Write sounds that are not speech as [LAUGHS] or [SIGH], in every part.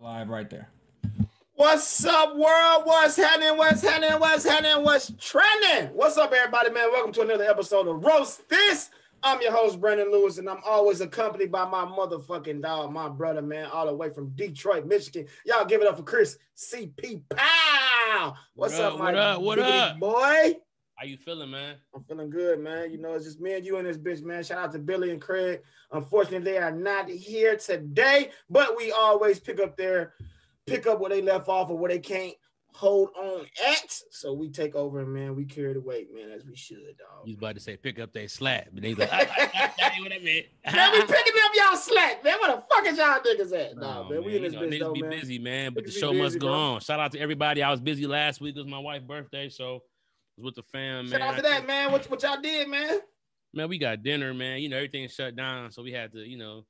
Live right there. What's up, world? What's happening? What's happening? What's happening? What's trending? What's up, everybody, man? Welcome to another episode of Roast This. I'm your host, Brandon Lewis, and I'm always accompanied by my motherfucking dog, my brother, man, all the way from Detroit, Michigan. Y'all give it up for Chris CP Pow. What's What up, up, my what up, what up? boy? How you feeling, man? I'm feeling good, man. You know, it's just me and you and this bitch, man. Shout out to Billy and Craig. Unfortunately, they are not here today, but we always pick up their pick up where they left off or where they can't hold on at. So we take over and man, we carry the weight, man, as we should, dog. You was about to say pick up that slap, but they like, [LAUGHS] [LAUGHS] that ain't what I meant. Man, we picking up y'all slack, man. Where the fuck is y'all niggas at? Nah, No, man, we in you this know, bitch niggas though, be man. busy, man, but Niggas the show busy, must go bro. on. Shout out to everybody. I was busy last week. It was my wife's birthday, so I was with the fam, Shout man. out to that, man. What, what y'all did, man? Man, we got dinner, man. You know, everything shut down, so we had to, you know,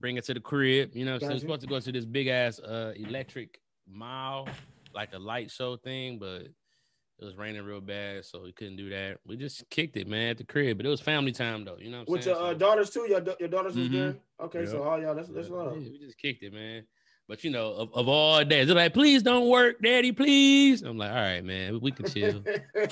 bring it to the crib. You know, so we're supposed to go to this big ass uh electric mile, like a light show thing, but it was raining real bad, so we couldn't do that. We just kicked it, man, at the crib. But it was family time though. You know what I'm With saying? your uh, So- daughters too? Your, your daughters was Mhm. there? Okay, so all y'all, that's, that's Yeah, love. yeah, we just kicked it, man. But you know, of, of all days, they're like, please don't work, daddy, please. I'm like, all right, man, we can chill.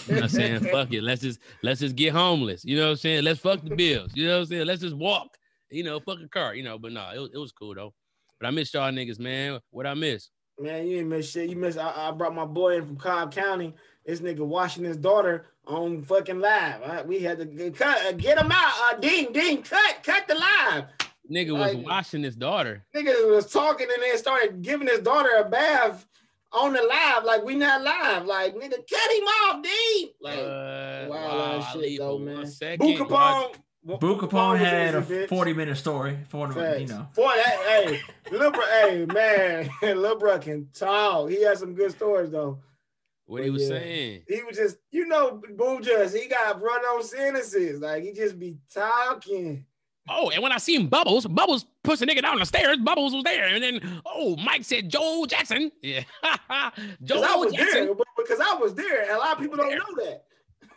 You know I'm saying? [LAUGHS] fuck it. Let's just let's just get homeless. You know what I'm saying? Let's fuck the bills. You know what I'm saying? Let's just walk. You know, fuck a car. You know, but no, it was, it was cool though. But I miss y'all niggas, man. What I miss? Man, you ain't miss shit. You miss. I, I brought my boy in from Cobb County. This nigga washing his daughter on fucking live. Uh, we had to get, cut, get him out. Uh, Dean, Dean, cut, cut the live. Nigga was Like- watching his daughter. Nigga was talking and then started giving his daughter a bath on the live. Like we not live. Like nigga, cut him off, Dean. Like Uh, wild wow, ass shit leave though, man. second. Boo Capone. Boo Capone had a bitch. 40 minute story. 40 minute, you know. Boy, that, hey, Lil bro, hey, man, [LAUGHS] Lil bro can talk. He has some good stories though. What he was Yeah. saying. He was just, you know, Boo just he got run on sentences. Like he just be talking. Oh, and when I seen Bubbles, Bubbles pushed a nigga down the stairs. Bubbles was there, and then oh, Mike said Joe Jackson. Yeah, [LAUGHS] Because I was Jackson there, because I was there, and a lot of people don't know that.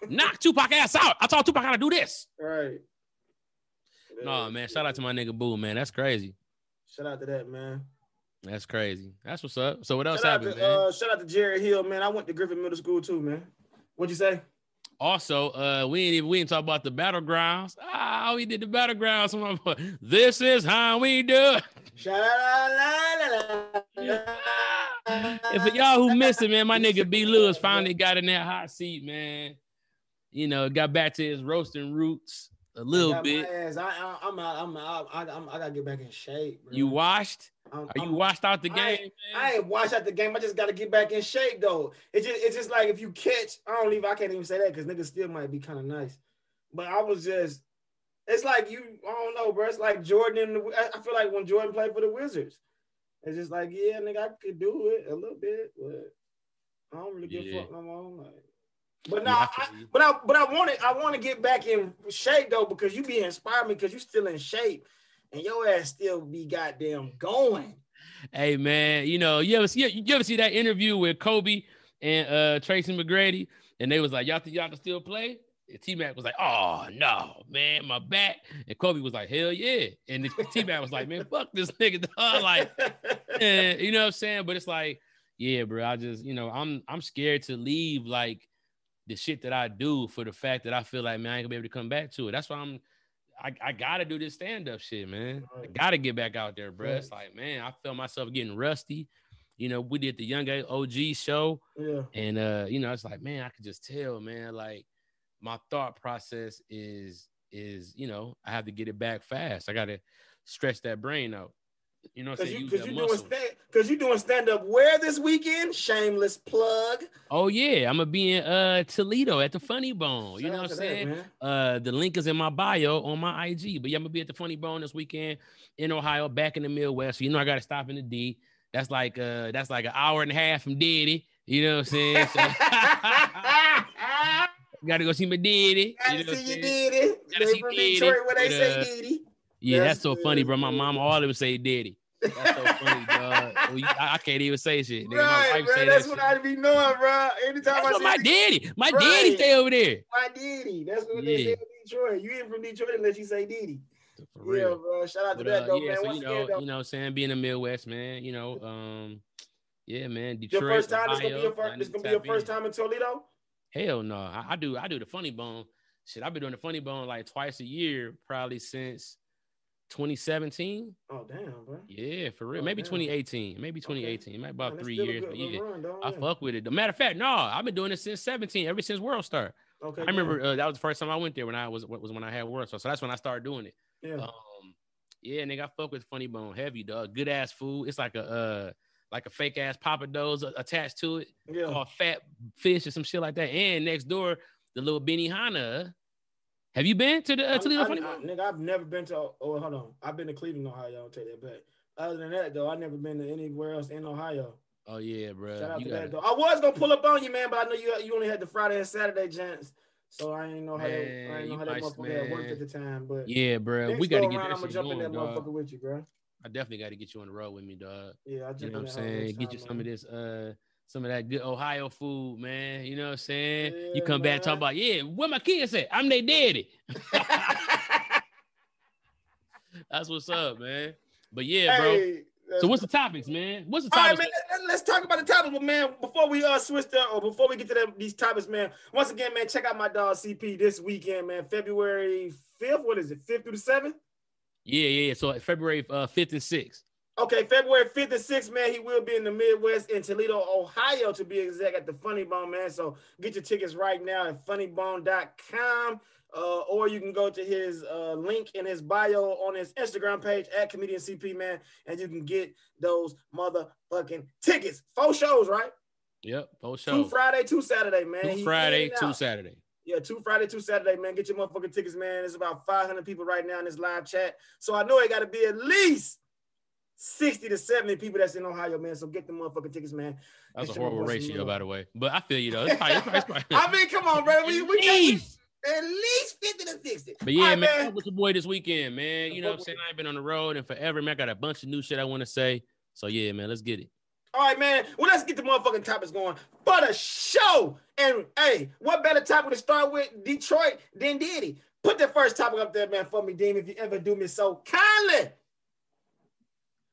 knock Tupac ass out. I taught Tupac how to do this. Right. No man, shout out to my nigga Boo, man. That's crazy. Shout out to that, man. That's crazy. That's what's up. So what else Shout happened, to, man? uh, shout out to Jared Hill, man. I went to Griffin Middle School too, man. What'd you say? Also, uh, we ain't even we ain't talk about the battlegrounds. Ah, we did the battlegrounds. [LAUGHS] This is how we do it. For y'all who missed it, man, my nigga B Lewis finally got in that hot seat, man. You know, got back to his roasting roots a little bit. Ass. I, I, I'm out. I'm out. I, I'm, I gotta get back in shape. Bro. You washed? I'm- Are you I'm- washed out the I game? ain't- man? I ain't washed out the game. I just got to get back in shape though. It's just it's just like if you catch, I don't leave. I can't even say that because niggas still might be kind of nice. But I was just, it's like you. I don't know, bro. It's like Jordan. I- I feel like when Jordan played for the Wizards, it's just like yeah, nigga, I could do it a little bit, but I don't really give Yeah. a fuck no more. Like, but now, I I, feel you. but I but I want to I want to get back in shape though because you be inspiring me because you still in shape and your ass still be goddamn going. Hey man, you know, you ever see you ever see that interview with Kobe and uh Tracy McGrady? And they was like, Y'all think y'all can still play? And T Mac was like, Oh no, man, my back. And Kobe was like, Hell yeah. And T [LAUGHS] Mac was like, Man, fuck this nigga. dog." Like, [LAUGHS] you know what I'm saying? But it's like, yeah, bro. I just, you know, I'm I'm scared to leave like the shit that I do for the fact that I feel like man, I ain't gonna be able to come back to it. That's why I'm I, I gotta do this stand-up shit, man. I gotta get back out there, bro. It's like, man, I feel myself getting rusty. You know, we did the Young OG show, yeah. and uh, you know, it's like, man, I could just tell, man, like my thought process is is, you know, I have to get it back fast. I gotta stretch that brain out. You know Cause saying? you, Use cause you doing stand, cause you doing stand up where this weekend? Shameless plug. Oh yeah, I'm gonna be in uh Toledo at the Funny Bone. You Shout know what I'm to that, saying? Uh, the link is in my bio on my IG. But yeah, I'm gonna be at the Funny Bone this weekend in Ohio, back in the Midwest. So you know I gotta stop in the D. That's like uh, that's like an hour and a half from Diddy. You know what I'm saying? So, [LAUGHS] [LAUGHS] gotta go see my Diddy. Gotta You know see your saying? did it. Gotta They see from Diddy, Detroit where they but, say uh, Diddy. Yeah, That's that's so funny, bro. My mom always say daddy. That's so funny, [LAUGHS] dog. You- I, can't even say shit. Nigga. my Right, wife bro. say That's that what shit. I be knowing, bro. Anytime That's I what see my daddy, my Right. daddy stay over there. my daddy. That's what they Yeah. say in Detroit. You ain't from Detroit unless you say daddy. For Yeah, bro. Shout out to that uh, though, yeah, man. so Once you know, again, though, you know, saying being in the Midwest, man. You know, [LAUGHS] um, yeah, man. Detroit. your first time. This gonna be your first. This gonna be your first time in Toledo. Hell no, I, I do. I do the funny bone. Shit, I've been doing the funny bone like twice a year, probably since 2017. Oh damn, bro. Yeah, for real. Oh, Maybe damn. 2018. Maybe 2018. Maybe about that's three years. good yeah, run, I fuck with it. The matter of fact, no, I've been doing it since 17. Ever since World Star. Okay, I remember uh, that was the first time I went there when I was was when I had World Star. So that's when I started doing it. Yeah. Um, yeah, nigga, I fuck with Funny Bone heavy, dog. Good ass food. It's like a uh like a fake ass Pappadeaux a- attached to it yeah. called Fat Fish or some shit like that. And next door, the little Benihana. Have you been to the uh, I- Toledo I- Funny I- Bone? nigga, I've never been to. Oh, hold on. I've been to Cleveland, Ohio. I'll take that back. Other than that, though, I've never been to anywhere else in Ohio. Oh yeah, bro. Shout out You to that, though. I was gonna pull up on you, man, but I know you you only had the Friday and Saturday chance, so I ain't know how that, I Man, ain't know how that motherfucker had worked at the time. But yeah, bro. We gotta get around, that I'm gonna jump in that dog. motherfucker with you, bro. I definitely got to get you on the road with me, dog. Yeah, I you know what I'm saying? Get you some of this uh some of that good Ohio food, man. You know what I'm saying? Yeah, you come back talk about, yeah, where my kids at? I'm their daddy. [LAUGHS] That's what's up, man. But yeah, bro. So what's the topics, man? What's the topics? All right, man. let- Let's talk about the topics, but man, before we uh switch up or before we get to them, these topics, man. Once again, man, check out my dog CP this weekend, man. February fifth. What is it? Fifth through the seventh. Yeah, yeah, yeah. So February uh, 5th and 6th. Okay, February 5th and 6th, man, he will be in the Midwest in Toledo, Ohio, to be exact, at the Funny Bone, man. So get your tickets right now at funnybone.com. Uh, or you can go to his uh, link in his bio on his Instagram page at Comedian CP, man, and you can get those motherfucking tickets. Four shows, right? Yep, for Two sure. Friday, two Saturday, man. Two He Friday, two. Saturday. Yeah, two Friday, two Saturday, man. Get your motherfucking tickets, man. There's about 500 people right now in this live chat. So I know it got to be at least 60 to 70 people that's in Ohio, man. So get the motherfucking tickets, man. That's a horrible ratio, by the way. But I feel you though. It's probably, it's probably, it's probably- [LAUGHS] I mean, come on, bro. We, we At got at least 50 to 60. But yeah, right, man, fuck with your boy this weekend, man. You know what I'm saying? I ain't been on the road and forever, man. I got a bunch of new shit I want to say. So yeah, man, let's get it. All right, man. Well, let's get the motherfucking topics going for the show. And hey, what better topic to start with Detroit than Diddy? Put the first topic up there, man, for me, Dean, if you ever do me so kindly.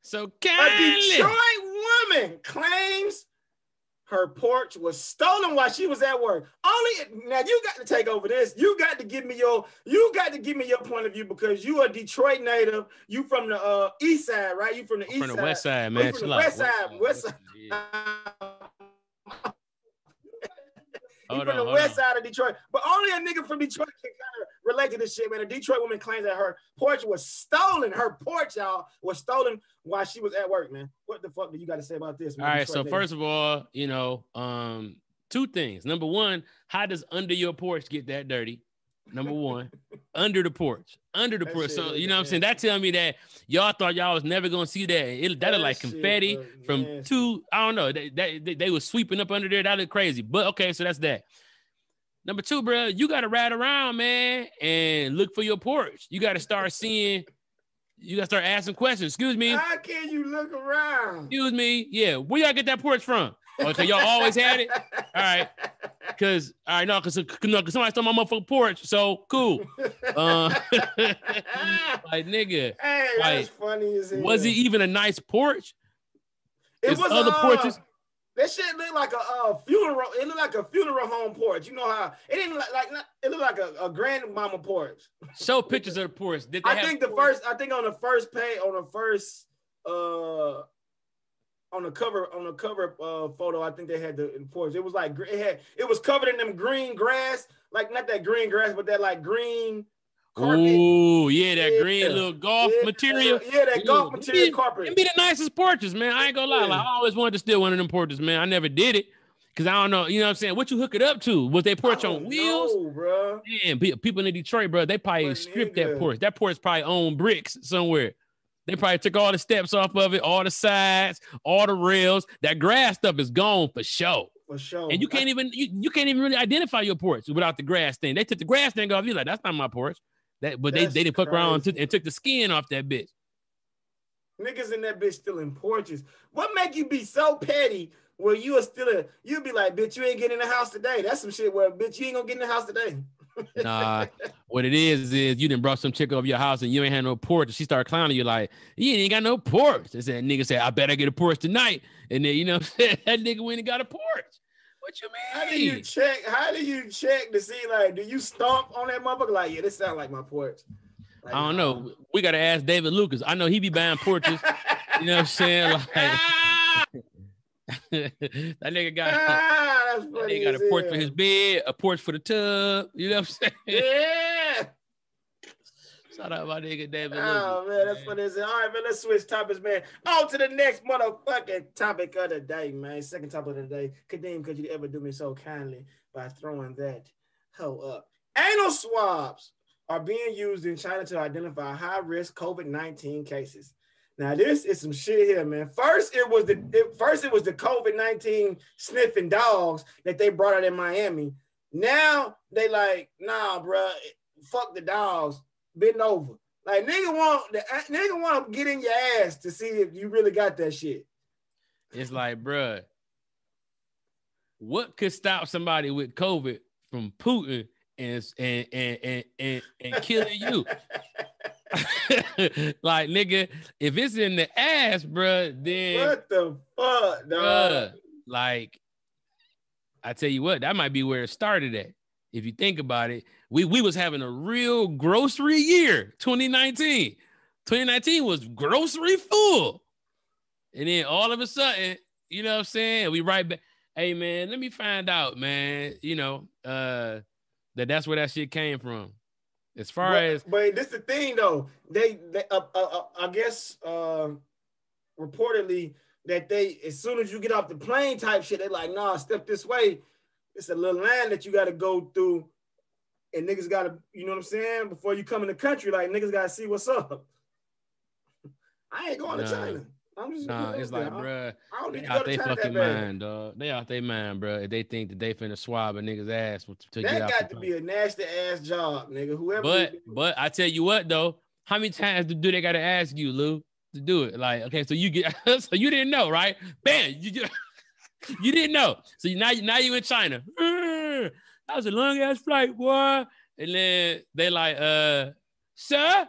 So A. Detroit woman claims her porch was stolen while she was at work. Only now you got to take over this. You got to give me your you got to give me your point of view because you are a Detroit native. You from the uh, east side, right? You from the east from the west side, man. you from Chill the out. west side, west side. He Hold from on, the west on. side of Detroit. But only a nigga from Detroit can kind of relate to this shit, man. A Detroit woman claims that her porch was stolen. Her porch, y'all, was stolen while she was at work, man. What the fuck do you got to say about this, man? All right. So Detroit nigga? first of all, you know, um, two things. Number one, how does under your porch get that dirty? Number one, under the porch, under the That porch. shit So you know what I'm saying. That tell me that y'all thought y'all was never gonna see that. It that, That like shit confetti from nasty. two. I don't know. They, they, they, they was sweeping up under there. That look crazy. But okay, so that's that. Number two, bro, you gotta ride around, man, and look for your porch. You gotta start seeing. You gotta start asking questions. Excuse me. How can you look around? Excuse me. Yeah, where y'all get that porch from? Okay, y'all always had it. All right. Cause all right, no, cause, cause, no, cause somebody stole my motherfucking porch. So cool. Uh, [LAUGHS] like nigga, [LAUGHS] hey, that's like, funny as hell. was it even a nice porch? It is was other uh, porches- That shit looked like a uh, funeral. It looked like a funeral home porch. You know how it didn't look like not, it looked like a, a grandmama porch. Show pictures of the porch. Did they I think the porch? first. I think on the first page, on the first, uh, on the cover, on the cover uh photo, I think they had the porch. It was like it had. It was covered in them green grass, like not that green grass, but that like green carpet. Ooh, yeah, that Yeah. green little golf Yeah, material. Yeah, that Yeah, golf material be- carpet. Them be the nicest porches, man. I ain't gonna lie. Yeah. Like, I always wanted to steal one of them porches, man. I never did it. Cause I don't know, you know what I'm saying? What you hook it up to? Was they porch on wheels? know, bro. Man, people in Detroit, bro, they probably But stripped nigga. that porch. That porch probably owned bricks somewhere. They probably took all the steps off of it, all the sides, all the rails. That grass stuff is gone for sure. For sure. And you can't even you, you can't even really identify your porch without the grass thing. They took the grass thing off. You're like, that's not my porch. That, but they, That's they didn't fuck around and took, and took the skin off that bitch. Niggas in that bitch stealing porches. What make you be so petty where you are still a, you'd be like, bitch, you ain't getting in the house today. That's some shit where bitch, you ain't gonna get in the house today. [LAUGHS] Nah, what it is is you didn't brought some chick over your house and you ain't had no porch. And she started clowning you like, you ain't got no porch. They said nigga said, I better get a porch tonight. And then you know? [LAUGHS] That nigga went and got a porch. What you mean? How do you check? How do you check to see like do you stomp on that motherfucker? Like, yeah, this sound like my porch. Like, I don't know. We gotta ask David Lucas. I know he be buying porches. you know what I'm saying? [LAUGHS] Like [LAUGHS] that nigga got Ah, that's that nigga got a porch for his bed, a porch for the tub. You know what I'm saying? Yeah. [LAUGHS] Shout out my nigga David Oh Lucas. man, that's funny. as hell. All right, man. Let's switch topics, man. On to the next motherfucking topic of the day, man. Second topic of the day. Kadeem, could you ever do me so kindly by throwing that hoe up? Anal swabs are being used in China to identify high risk COVID 19 cases. Now, this is some shit here, man. First, it was the it, first it was the COVID 19 sniffing dogs that they brought out in Miami. Now they like, nah, bruh, fuck the dogs, bend over. Like nigga want the nigga want to get in your ass to see if you really got that shit. It's like, bruh, what could stop somebody with COVID from Putin and and and, and, and killing you? [LAUGHS] [LAUGHS] like, nigga, if it's in the ass, bruh, then what the fuck, dog? like, I tell you what, that might be where it started at. If you think about it, we we was having a real grocery year, 2019. 2019 was grocery full. And then all of a sudden, you know what I'm saying? We right back. Hey man, let me find out, man. You know, uh that that's where that shit came from. As far but, as but this is the thing though. They, they uh, uh, uh, I guess, uh, reportedly that they as soon as you get off the plane type shit, they like, nah, step this way. It's a little line that you got to go through, and niggas got to, you know what I'm saying, before you come in the country. Like niggas got to see what's up. [LAUGHS] I ain't going Nah. to China. I'm just nah, it's like, bruh, I don't they out they fucking mind, dog. They out their mind, bruh. If they think that they finna swab a nigga's ass to to get That out got to be a nasty ass job, nigga. Whoever. But but I tell you what though, how many times do they gotta ask you, Lou, to do it? Like, okay, so you get [LAUGHS] so you didn't know, right? Bam, you just, [LAUGHS] you didn't know. So you, now now you in China. "Mm, [LAUGHS] That was a long ass flight, boy. And then they like, uh, sir,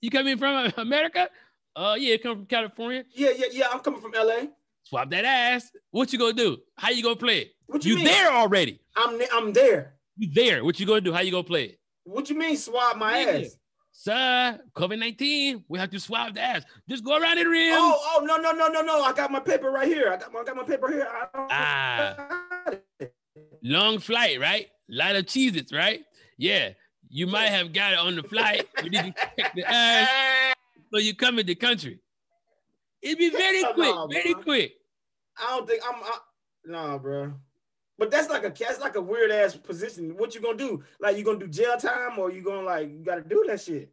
you coming from America? Uh, yeah, come from California. yeah, yeah, yeah. I'm coming from LA. Swap that ass. What you gonna do? How you gonna play it? What you, You there already? I'm I'm there. You there? What you gonna do? How you gonna play it? What you mean swap my Nigga. ass? Sir, COVID 19, we have to swab the ass. Just go around the rim. Oh, oh no, no, no, no, no. I got my paper right here. I got my I got my paper here. Ah. [LAUGHS] Long flight, right? Lot of cheeses, right? Yeah. You might have got it on the flight. You need to check the [LAUGHS] ass so you come in the country. It'd be very quick, no, very bro. quick. I don't think I'm I, nah, bro. But that's like a that's like a weird ass position. What you gonna do? Like you gonna do jail time or you gonna like you gotta do that shit?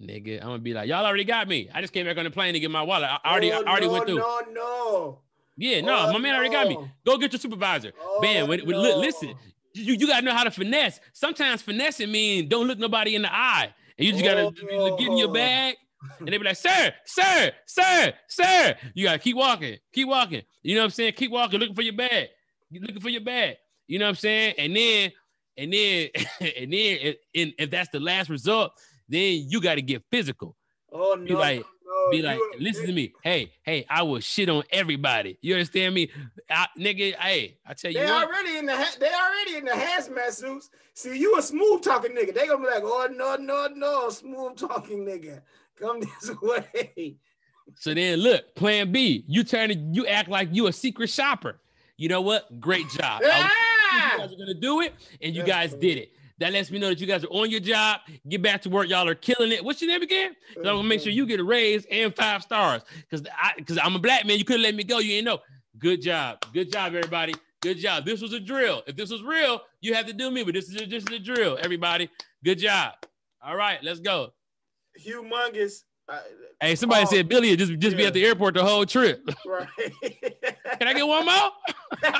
Nigga, I'm gonna be like, y'all already got me. I just came back on the plane to get my wallet. I oh, already, Oh, I already no, went through. No, no. Yeah, no, Oh, my man already got me. Go get your supervisor. Oh, Man, when, when, no. listen, you, you gotta know how to finesse. Sometimes finessing means don't look nobody in the eye. And you just gotta Oh, get in your bag. And they be like, [LAUGHS] sir, sir, sir, sir. You gotta keep walking, keep walking. You know what I'm saying? Keep walking, looking for your bag. You looking for your bag. You know what I'm saying? And then, and then, [LAUGHS] and then, and, and if that's the last result, then you gotta get physical. Oh no. Like- no, Be you- like, listen to me. Hey, hey, I will shit on everybody. You understand me? I, nigga, hey, I tell you They what. already in the ha- they already in the hazmat suits. See, you a smooth talking nigga. They gonna be like, oh no, no, no, smooth talking nigga. Come this [LAUGHS] way. So then look, plan B, you turn it, you act like you a secret shopper. You know what? Great job. Was you guys are gonna do it, and you guys did it. That lets me know that you guys are on your job. Get back to work. Y'all are killing it. What's your name again? So I'm gonna make sure you get a raise and five stars. Cause I cause I'm a black man. You couldn't let me go. You ain't know. Good job. Good job, everybody. Good job. This was a drill. If this was real, you have to do me, but this is a, this is a drill, everybody. Good job. All right, let's go. humongous. Uh, Hey, somebody Oh, said Billy just just be at the airport the whole trip. right. [LAUGHS] Can I get one more? [LAUGHS]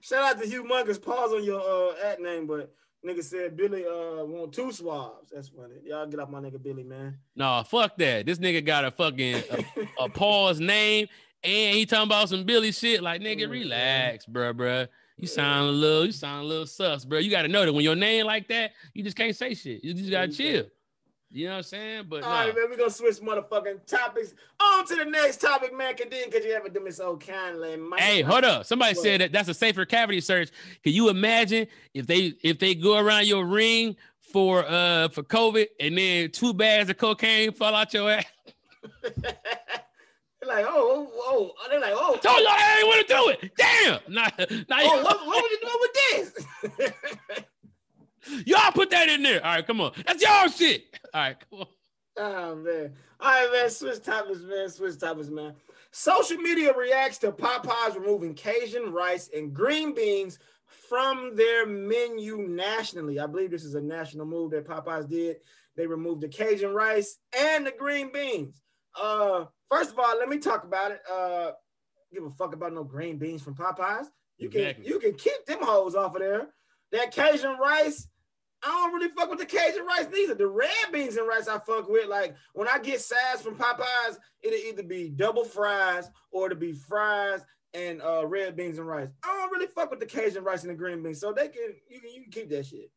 Shout out to humongous. Pause on your uh at name, but nigga said Billy uh want two swabs. That's funny. Y'all get off my nigga Billy, man. No, fuck that. This nigga got a fucking a, [LAUGHS] a pause name and he talking about some Billy shit. Like, nigga, Mm, relax, bruh, bruh. You sound a little, you sound a little sus, bro. You got to know that when your name like that, you just can't say shit. You just gotta chill. You know what I'm saying? But All right, man, we're gonna switch motherfucking topics. On to the next topic, man. Kadeen, could you ever do me so kindly? Mike? Hey, hold up. Somebody What? said that that's a safer cavity search. Can you imagine if they if they go around your ring for uh for COVID and then two bags of cocaine fall out your ass? [LAUGHS] They're like, oh, oh, oh. They're like, oh, Told y'all I ain't want to do it. Damn. Nah, nah, oh, what, what was you doing with this? [LAUGHS] y'all put that in there. All right, come on. That's y'all shit. All right, come on. oh man. All right, man. Switch topics, man. Switch topics, man. Social media reacts to Popeyes removing Cajun rice and green beans from their menu nationally. I believe this is a national move that Popeyes did. They removed the Cajun rice and the green beans. Uh, first of all, let me talk about it. Uh, give a fuck about no green beans from Popeyes. You can Exactly. you can keep them hoes off of there. That Cajun rice, I don't really fuck with the Cajun rice neither. The red beans and rice I fuck with. Like when I get sides from Popeyes, it'll either be double fries or it'll be fries and uh, red beans and rice. I don't really fuck with the Cajun rice and the green beans, so they can you can you can keep that shit.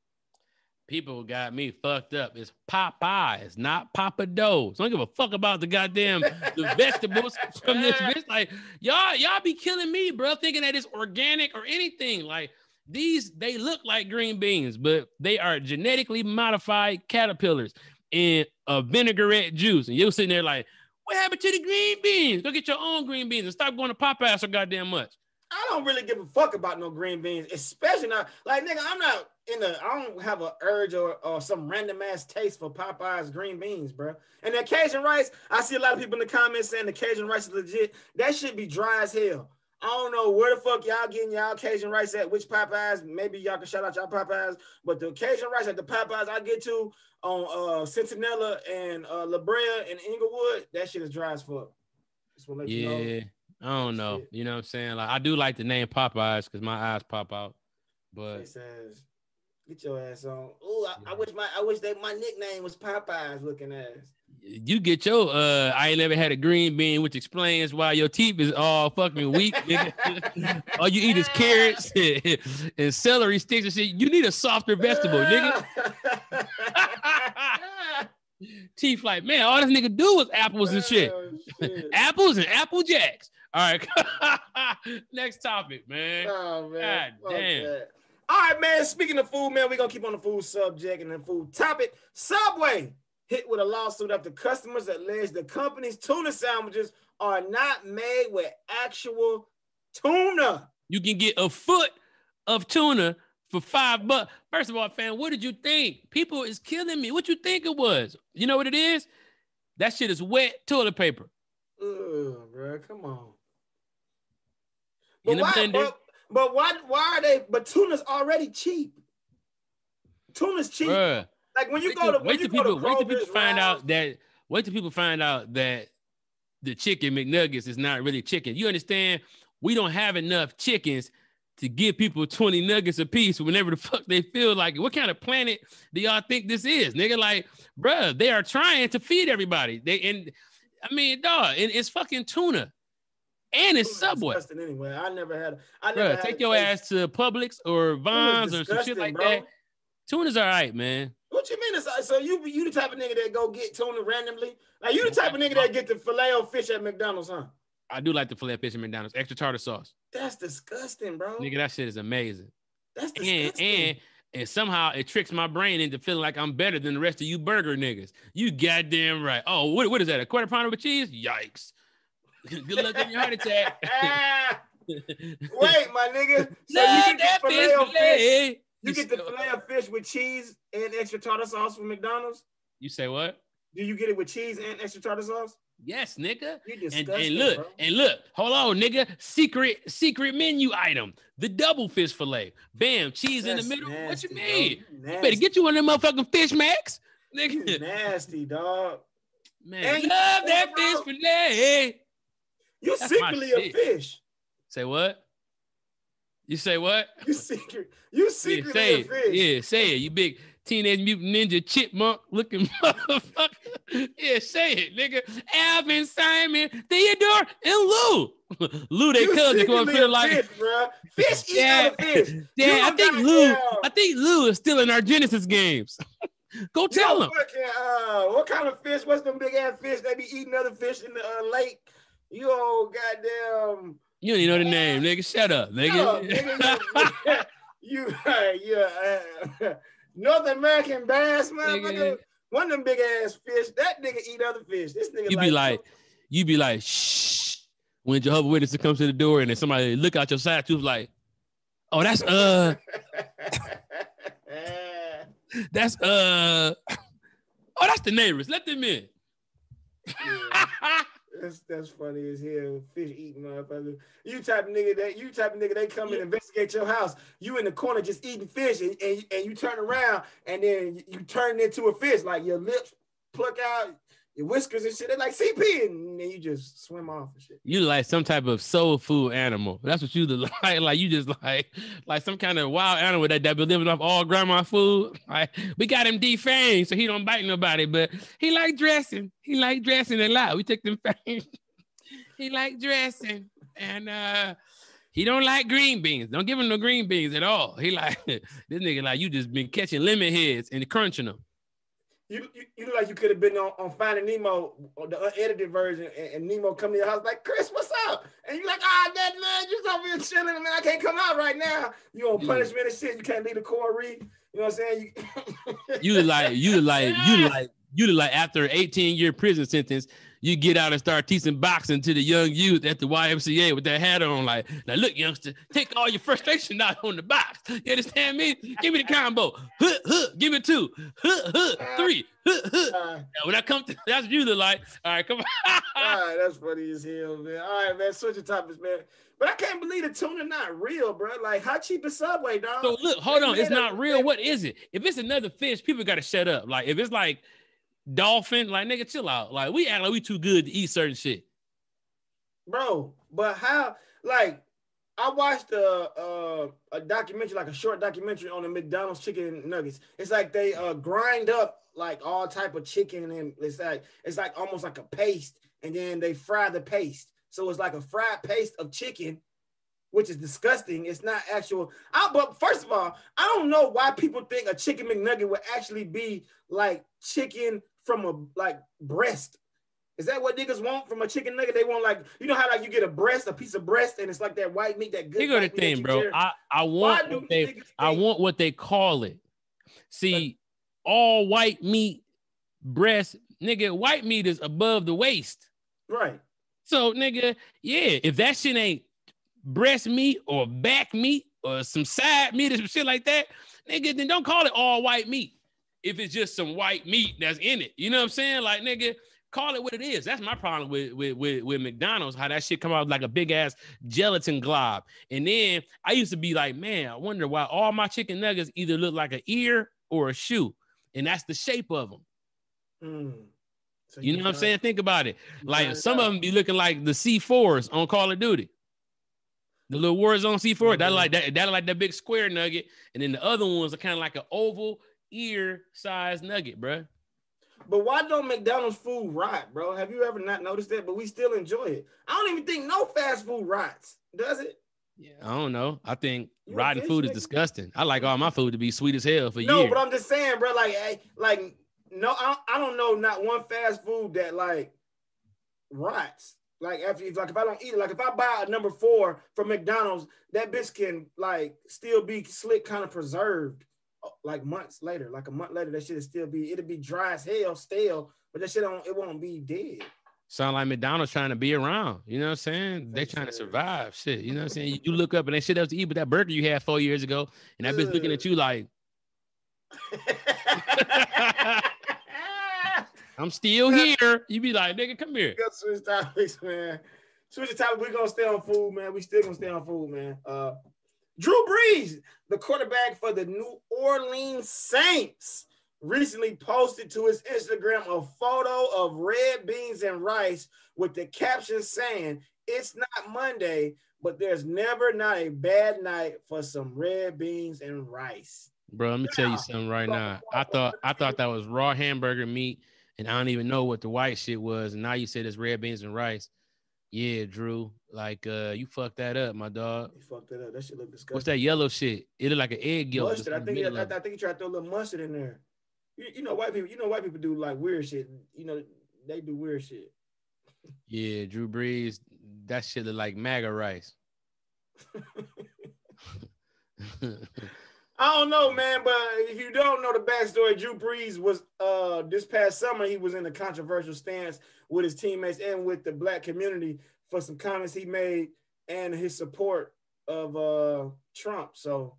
People got me fucked up. It's Popeyes, not Pappadeaux's. I don't give a fuck about the goddamn the [LAUGHS] vegetables from this bitch. Like y'all, y'all be killing me, bro, thinking that it's organic or anything. Like these, they look like green beans, but they are genetically modified caterpillars in a vinaigrette juice. And you're sitting there like, what happened to the green beans? Go get your own green beans and stop going to Popeyes so goddamn much. I don't really give a fuck about no green beans, especially not like nigga. I'm not in the. I don't have an urge or, or some random ass taste for Popeyes green beans, bro. And the Cajun rice, I see a lot of people in the comments saying the Cajun rice is legit. That should be dry as hell. I don't know where the fuck y'all getting y'all Cajun rice at, which Popeyes. Maybe y'all can shout out y'all Popeyes, but the Cajun rice at the Popeyes I get to on uh Centinela and uh La Brea and Inglewood, that shit is dry as fuck. Just wanna you know. Yeah, I don't know. Shit. You know what I'm saying? Like I do like the name Popeyes because my eyes pop out. But It says, "Get your ass on." Ooh, I, I wish my I wish that my nickname was Popeyes looking ass. You get your uh I ain't never had a green bean, which explains why your teeth is all fucking weak, [LAUGHS] all you eat is carrots [LAUGHS] and celery sticks and shit. You need a softer vegetable, nigga. [LAUGHS] Teeth like, man, all this nigga do is apples and shit. Oh, shit. Apples and apple jacks. All right. Next topic, man. Oh man. God damn. that. All right, man. Speaking of food, man, we're gonna keep on the food subject and the food topic. Subway hit with a lawsuit after customers allege the company's tuna sandwiches are not made with actual tuna. You can get a foot of tuna for five bucks. First of all, fam, what did you think? People is killing me. What you think it was? You know what it is? That shit is wet toilet paper. Ugh, bro, come on. But why, but, but why why are they but tuna's already cheap? Tuna's cheap. Bruh. Like when you Wait go to when wait till people to wait till people find out that wait till people find out that the chicken McNuggets is not really chicken. You understand? We don't have enough chickens to give people 20 nuggets a piece whenever the [LAUGHS] fuck they feel like it. What kind of planet do y'all think this is? Nigga, like, bruh, they are trying to feed everybody. They and I mean, dog, and it's fucking tuna. And it's Tuna's Subway. Anyway, I never had. I never Bruh, had take your taste- ass to Publix or Vons or some shit like bro. that. Tuna's all right, man. What you mean? It's, so you you the type of nigga that go get tuna randomly? Like you the type of nigga that get the filet o fish at McDonald's, huh? I do like the filet fish at McDonald's, extra tartar sauce. That's disgusting, bro. Nigga, that shit is amazing. That's disgusting. and and somehow it tricks my brain into feeling like I'm better than the rest of you burger niggas. You goddamn right. Oh, what, what is that? A quarter pounder with cheese? Yikes. [LAUGHS] Good luck on your heart attack. [LAUGHS] [LAUGHS] Wait, my nigga. So Love you can that get filet fish You get the filet of fish with cheese and extra tartar sauce from McDonald's. You say what? Do you get it with cheese and extra tartar sauce? Yes, nigga. And, and look, bro. and look, hold on, nigga. Secret, secret menu item. The double fish fillet. Bam, cheese in the middle. what you mean? You You better get you one of them motherfucking fish max. nigga. You nasty, dog. Man, And love that bro. fish fillet. You That's secretly a fish. Say what? You say what? You secret. You Yeah, say it. fish. Yeah, say it. You big teenage mutant ninja chipmunk looking [LAUGHS] motherfucker. Yeah, say it, nigga. Alvin, Simon, Theodore, and Lou. [LAUGHS] Lou, they cousin, come up here like, fish, bruh. Fish eat Yeah. fish. [LAUGHS] yeah, I think Lou, down. I think Lou is still in our Genesis games. Go tell him. uh, what kind of fish? What's them big ass fish? They be eating other fish in the uh, lake. You old goddamn. You don't even know the name, nigga. Shut up, nigga. nigga. you, [LAUGHS] you, [LAUGHS] uh, North American bass, motherfucker. Nigga. One of them big ass fish. That nigga eat other fish. This nigga You be like, you be like, shh. When Jehovah Witnesses comes to the door and then somebody look out your side tooth like, oh, that's uh, [LAUGHS] that's uh, oh, that's the neighbors. Let them in. Yeah. That's that's funny as hell. Fish eating motherfucker. You type of nigga that you type of nigga they come and investigate your house. You in the corner just eating fish and, and, and you turn around and then you turn into a fish like your lips pluck out your whiskers and shit. They're like CP and then you just swim off and shit. You like some type of soul food animal. That's what you [LAUGHS] like. Like you just like like some kind of wild animal that, that be living off all grandma food. [LAUGHS] Like we got him defanged so he don't bite nobody, but he like dressing. He like dressing a lot. We took them [LAUGHS] fangs. he like dressing and uh he don't like green beans. Don't give him no green beans at all. He like this nigga like you just been catching lemon heads and crunching them. You, you, you look like you could have been on, on Finding Nemo, or the unedited version, and, and Nemo come to your house like, Chris, what's up? And you're like, ah, that man, you over here chilling, man. I can't come out right now. You on punishment and shit. You can't leave the reef. You know what I'm saying? You, You like you like you like you like after 18 year prison sentence, you get out and start teaching boxing to the young youth at the YMCA with that hat on. Like, now look, youngster, take all your frustration out on the box. You understand me? Give me the combo. Huh, huh, give me two. Huh, huh, three. Huh, huh. uh, when I come to [LAUGHS] that's look like. All right, come on. all right, that's funny as hell, man. All right, man, switch the topics, man. But I can't believe the tuna not real, bro. Like, how cheap is Subway, dog? So look, hold They on. It's not real. What is it? If it's another fish, people gotta shut up. Like if it's like dolphin, like nigga, chill out. Like we act like we too good to eat certain shit. bro. But how? Like, I watched a, a a documentary, like a short documentary on the McDonald's chicken nuggets. It's like they uh grind up like all type of chicken, and it's like it's like almost like a paste, and then they fry the paste. So it's like a fried paste of chicken, which is disgusting. It's not actual. I, but first of all, I don't know why people think a chicken McNugget would actually be like chicken from a like breast. Is that what niggas want from a chicken nugget? They want like you know how like you get a breast, a piece of breast, and it's like that white meat, that good. Here go the white meat that thing, bro. tear- I, I want what they I want what they call it. See, all white meat breast, nigga, white meat is above the waist. right? So, nigga, yeah, if that shit ain't breast meat or back meat or some side meat or some shit like that, nigga, then don't call it all white meat. If it's just some white meat that's in it, you know what I'm saying? Like, nigga, call it what it is. That's my problem with with with, with McDonald's, how that shit come out like a big ass gelatin glob. And then I used to be like, man, I wonder why all my chicken nuggets either look like an ear or a shoe, and that's the shape of them. Mm. So You know what I'm saying? Think about it. Like some of them be looking like the C4s on Call of Duty. The little Warzone C4, that Mhm. like that, that like that big square nugget, and then the other ones are kind of like an oval ear size nugget, bro. But why don't McDonald's food rot, bro? Have you ever not noticed that? But we still enjoy it. I don't even think no fast food rots, does it? Yeah, I don't know. I think You rotten food is disgusting. I like all my food to be sweet as hell for you No, years. but I'm just saying, bro. Like, hey, like, no, I, I don't know not one fast food that like rots. Like after, like if I don't eat it, like if I buy a number four from McDonald's, that bitch can like still be slick, kind of preserved, like months later. Like a month later, that shit still be it'll be dry as hell, stale, but that shit don't it won't be dead. Sound like McDonald's trying to be around. You know what I'm saying? They trying to survive. Shit. You know what I'm saying? You, look up and they shit else to eat, but that burger you had four years ago, and that bitch looking at you like, [LAUGHS] I'm still here. You be like, nigga, come here. Let's switch topics, man. Switch the topic. We're gonna stay on food, man. We still gonna stay on food, man. Uh Drew Brees, the quarterback for the New Orleans Saints, recently posted to his Instagram a photo of red beans and rice with the caption saying, It's not Monday, but there's never not a bad night for some red beans and rice. Bro, let me tell you something right now. I thought I thought that was raw hamburger meat, and I don't even know what the white shit was. And now you said it's red beans and rice. Yeah, Drew. Like uh you fucked that up, my dog. He fucked it up. That shit look disgusting. What's that yellow shit? It look like an egg yolk. Mustard. I think the he, middle I. I think he tried to throw a little mustard in there. You, you know white people. You know white people do like weird shit. You know they do weird shit. Yeah, Drew Brees. That shit look like MAGA rice. [LAUGHS] [LAUGHS] I don't know, man, but if you don't know the backstory, Drew Brees was uh this past summer he was in a controversial stance with his teammates and with the black community for some comments he made and his support of uh Trump. So,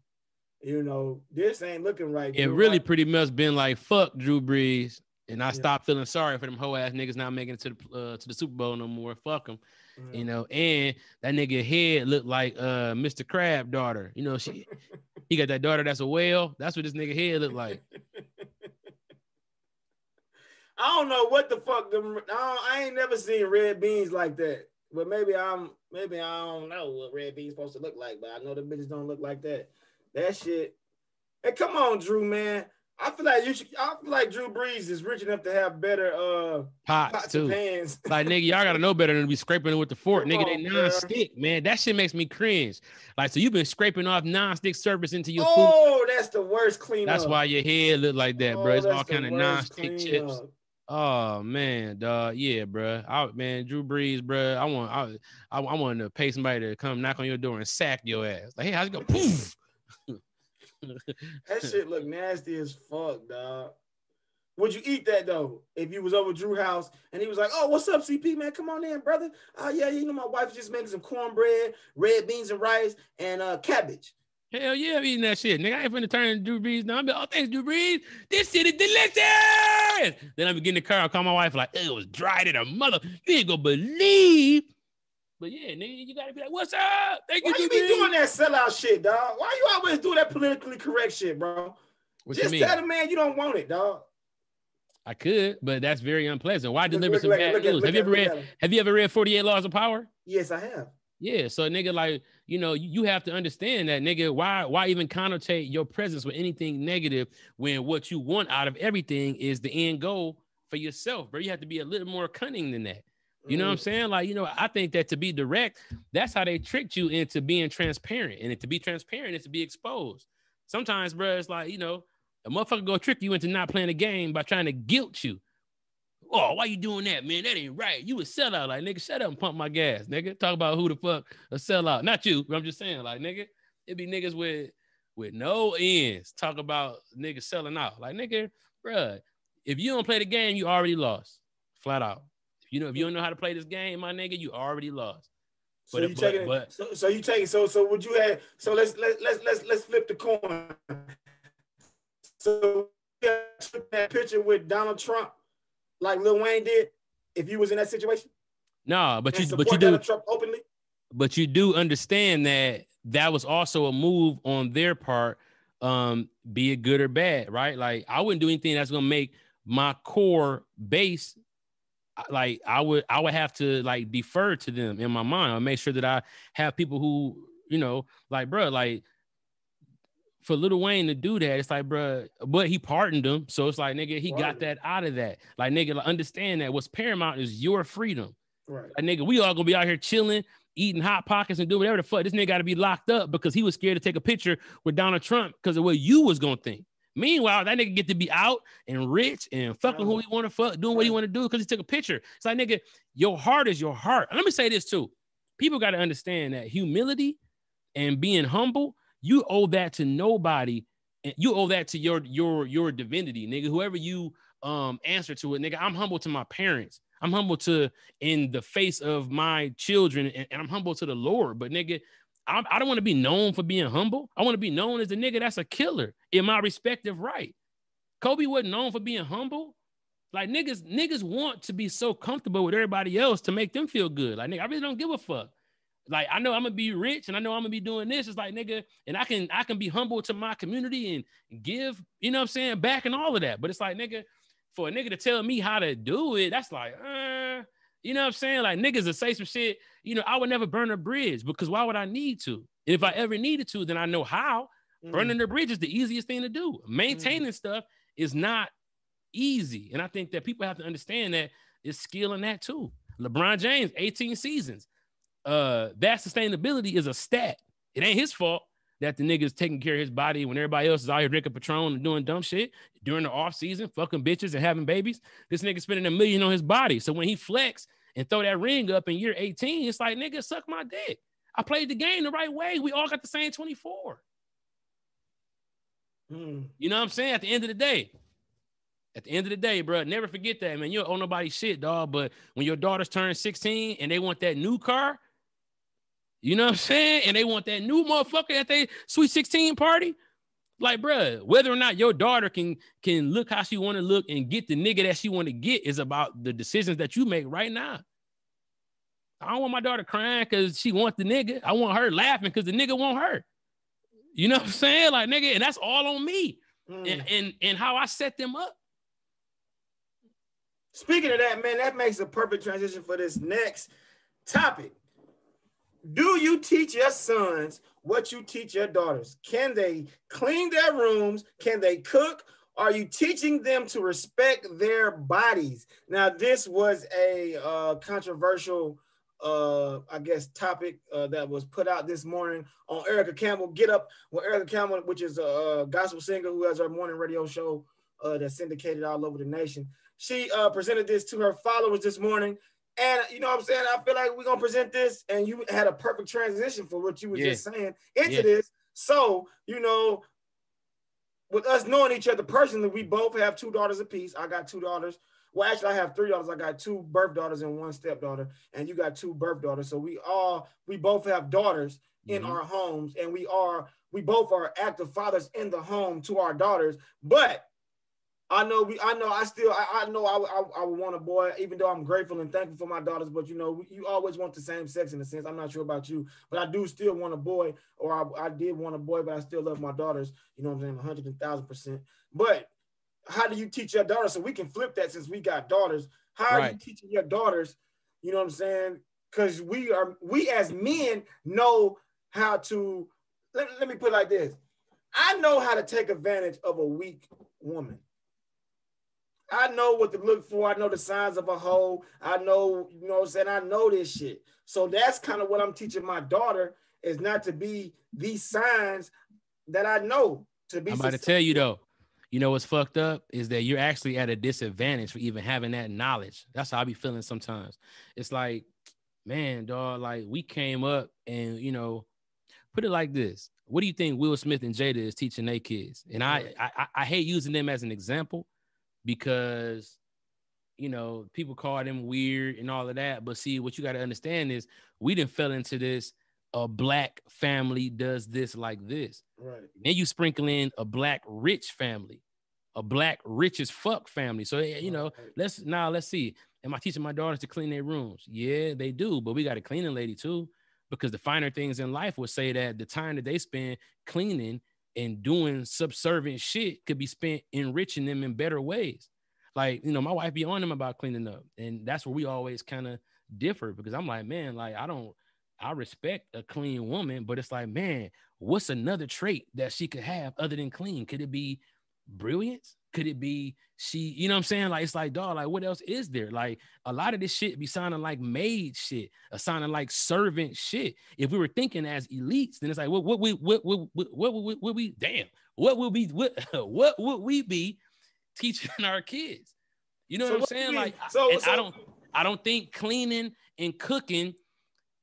you know, this ain't looking right. it Drew. really pretty much been like fuck Drew Brees, and I Yeah. stopped feeling sorry for them hoe ass niggas not making it to the uh, to the Super Bowl no more. Fuck them, you know. And that nigga head looked like uh Mr. Crab daughter. You know, she [LAUGHS] he got that daughter that's a whale. That's what this nigga head look like. [LAUGHS] I don't know what the fuck them. I, I ain't never seen red beans like that. But maybe I'm maybe I don't know what red beans supposed to look like. But I know the bitches don't look like that. That shit. Hey, come on, Drew, man. I feel like you should. I feel like Drew Brees is rich enough to have better uh Pots pots too. pans. Like nigga, y'all gotta know better than to be scraping it with the fork. Come nigga, on, they non-stick, man. That shit makes me cringe. Like, so you've been scraping off non-stick surface into your food. Oh, that's the worst cleanup. That's why your head look like that, Oh, bro. It's all kind of non-stick chips. cleanup. Oh man, dog. Yeah, bro. I, man, Drew Brees, bro. I want, I, I, I want to pay somebody to come knock on your door and sack your ass. Like, hey, how's it go? Poof. That shit look nasty as fuck, dog. Would you eat that though? If you was over Drew house and he was like, "Oh, what's up, CP man? Come on in, brother. Oh yeah, you know my wife just making some cornbread, red beans and rice, and uh cabbage." Hell yeah, I'm eating that shit. Nigga, I ain't finna turn to Drew Brees now. I'm like, oh, thanks, Drew Brees. This shit is delicious. Then I'm get in the car. I call my wife like, it was dry to a mother. You ain't gonna believe. But yeah, nigga, you gotta be like, what's up? Thank Why you, you be doing that sellout shit, dog? Why you always do that politically correct shit, bro? What just you mean? tell the man you don't want it, dog. I could, but that's very unpleasant. Why deliver look- some look- bad look news? Have you ever read? Have you ever read 48 Laws of Power? Yes, I have. Yeah, so nigga, like you know, you you have to understand that nigga. Why why even connotate your presence with anything negative when what you want out of everything is the end goal for yourself, bro? You have to be a little more cunning than that. You know what I'm saying? Like, you know, I think that to be direct, that's how they tricked you into being transparent. And to be transparent is to be exposed. Sometimes, bro, it's like, you know, a motherfucker gonna trick you into not playing a game by trying to guilt you. Oh, why you doing that, man? That ain't right. You a sellout. Like, nigga, shut up and pump my gas, nigga. Talk about who the fuck a sellout. Not you, but I'm just saying, like, nigga, it be niggas with with no ends talk about niggas selling out. Like, nigga, bruh, if you don't play the game, you already lost. Flat out. You know, if you don't know how to play this game, my nigga, you already lost. So But you taking but- it, so, so you taking so so would you have so let's let let's let's let's flip the coin. So took that picture with Donald Trump, like Lil Wayne did, if you was in that situation, Nah, but you but you do Trump openly. but you do understand that that was also a move on their part um be it good or bad right like i wouldn't do anything that's gonna make my core base like i would i would have to like defer to them in my mind i make sure that i have people who you know like bro like for Lil Wayne to do that, it's like, bro, but he pardoned him. So it's like, nigga, he got that out of that. Like, nigga, like, understand that what's paramount is your freedom. Right. Like, nigga, we all gonna be out here chilling, eating hot pockets and do whatever the fuck. This nigga got to be locked up because he was scared to take a picture with Donald Trump because of what you was gonna think. Meanwhile, that nigga get to be out and rich and fucking who he want to fuck, doing what he want to do because he took a picture. It's like, nigga, your heart is your heart. And let me say this too: people got to understand that humility and being humble, you owe that to nobody. And you owe that to your your your divinity, nigga. Whoever you um answer to it, nigga. I'm humble to my parents. I'm humble to in the face of my children, and, and I'm humble to the Lord. But nigga, I, I don't want to be known for being humble. I want to be known as a nigga that's a killer in my respective right. Kobe wasn't known for being humble. Like niggas, niggas want to be so comfortable with everybody else to make them feel good. Like nigga, I really don't give a fuck. Like I know I'm gonna be rich and I know I'm gonna be doing this. It's like nigga, and I can I can be humble to my community and give, you know what I'm saying, back and all of that. But it's like nigga, for a nigga to tell me how to do it, that's like, uh, you know what I'm saying? Like niggas to say some shit, you know, I would never burn a bridge because why would I need to? If I ever needed to, then I know how. Mm. Burning the bridge is the easiest thing to do. Maintaining stuff is not easy. And I think that people have to understand that it's skill in that too. LeBron James, 18 seasons. Uh, that sustainability is a stat. It ain't his fault that the nigga's taking care of his body when everybody else is out here drinking Patron and doing dumb shit during the off season, fucking bitches and having babies. This nigga spending a million on his body. So when he flex and throw that ring up in year 18, it's like, nigga, suck my dick. I played the game the right way. We all got the same 24. Mm. You know what I'm saying? At the end of the day, at the end of the day, bro, never forget that, man. You don't owe nobody shit, dog. But when your daughters turn 16 and they want that new car, you know what I'm saying? And they want that new motherfucker at they sweet 16 party. Like, bro, whether or not your daughter can can look how she want to look and get the nigga that she want to get is about the decisions that you make right now. I don't want my daughter crying because she wants the nigga. I want her laughing because the nigga want her. You know what I'm saying? Like, nigga, and that's all on me. Mm. And, and and how I set them up. Speaking of that, man, that makes a perfect transition for this next topic. Do you teach your sons what you teach your daughters? Can they clean their rooms? Can they cook? Are you teaching them to respect their bodies? Now, this was a uh, controversial, uh, I guess, topic uh, that was put out this morning on Erica Campbell. Get up with Erica Campbell, which is a, gospel singer who has her morning radio show uh, that's syndicated all over the nation. She uh, presented this to her followers this morning. And you know what I'm saying? I feel like we're gonna present this, and you had a perfect transition for what you were Yeah. just saying into Yeah. this. So, you know, with us knowing each other personally, we both have two daughters apiece. I got two daughters. Well, actually, I have three daughters. I got two birth daughters and one stepdaughter, and you got two birth daughters. So we all we both have daughters in Mhm. our homes, and we are we both are active fathers in the home to our daughters. But I know we I know I still I, I know I, I I would want a boy, even though I'm grateful and thankful for my daughters. But you know, you always want the same sex in a sense. I'm not sure about you, but I do still want a boy, or I, I did want a boy, but I still love my daughters. You know what I'm saying, 100 and thousand percent. But how do you teach your daughters? So we can flip that since we got daughters. How are you teaching your daughters? You know what I'm saying? Because we are we as men know how to. Let, let me put it like this. I know how to take advantage of a weak woman. I know what to look for. I know the signs of a hoe. I know, you know what I'm saying? I know this shit. So that's kind of what I'm teaching my daughter is not to be these signs that I know to be. I'm about to tell you though, you know what's fucked up is that you're actually at a disadvantage for even having that knowledge. That's how I be feeling sometimes. It's like, man, dog, like we came up and you know, put it like this. What do you think Will Smith and Jada is teaching their kids? And I, I I- I hate using them as an example because you know people call them weird and all of that. But see, what you got to understand is we didn't fell into this. A black family does this like this. Right. Then you sprinkle in a black rich family, a black rich as fuck family. So eh, you know, Right. let's now let's see. Am I teaching my daughters to clean their rooms? Yeah, they do, but we got a cleaning lady too, because the finer things in life would say that the time that they spend cleaning and doing subservient shit could be spent enriching them in better ways. Like, you know, my wife be on them about cleaning up, and that's where we always kind of differ because I'm like, man, like I don't I respect a clean woman, but it's like, man, what's another trait that she could have other than clean? Could it be brilliance? Could it be she, you know what I'm saying? Like, it's like, dog, like, what else is there? Like, a lot of this shit be sounding like maid shit, or sounding like servant shit. If we were thinking as elites, then it's like, what, what, we, what, what, what, what, what, what we, damn, what would be, what, [LAUGHS] what would we be teaching [LAUGHS] our kids? You know So what I'm what do you saying? Like, So- so- I don't, I don't think cleaning and cooking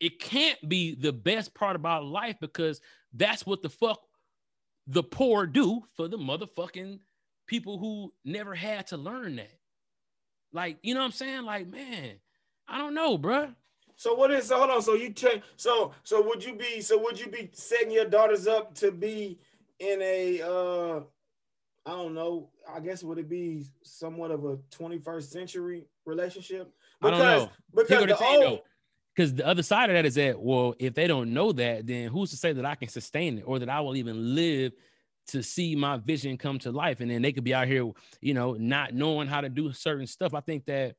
it can't be the best part about life because that's what the fuck the poor do for the motherfucking people who never had to learn that. Like, you know what I'm saying? Like, man, I don't know, bruh. So what is so hold on? So you take so so would you be so would you be setting your daughters up to be in a uh I don't know, I guess would it be somewhat of a 21st century relationship? I don't know. Because the the old though. Because the other side of that is that, well, if they don't know that, then who's to say that I can sustain it or that I will even live to see my vision come to life? And then they could be out here, you know, not knowing how to do certain stuff. I think that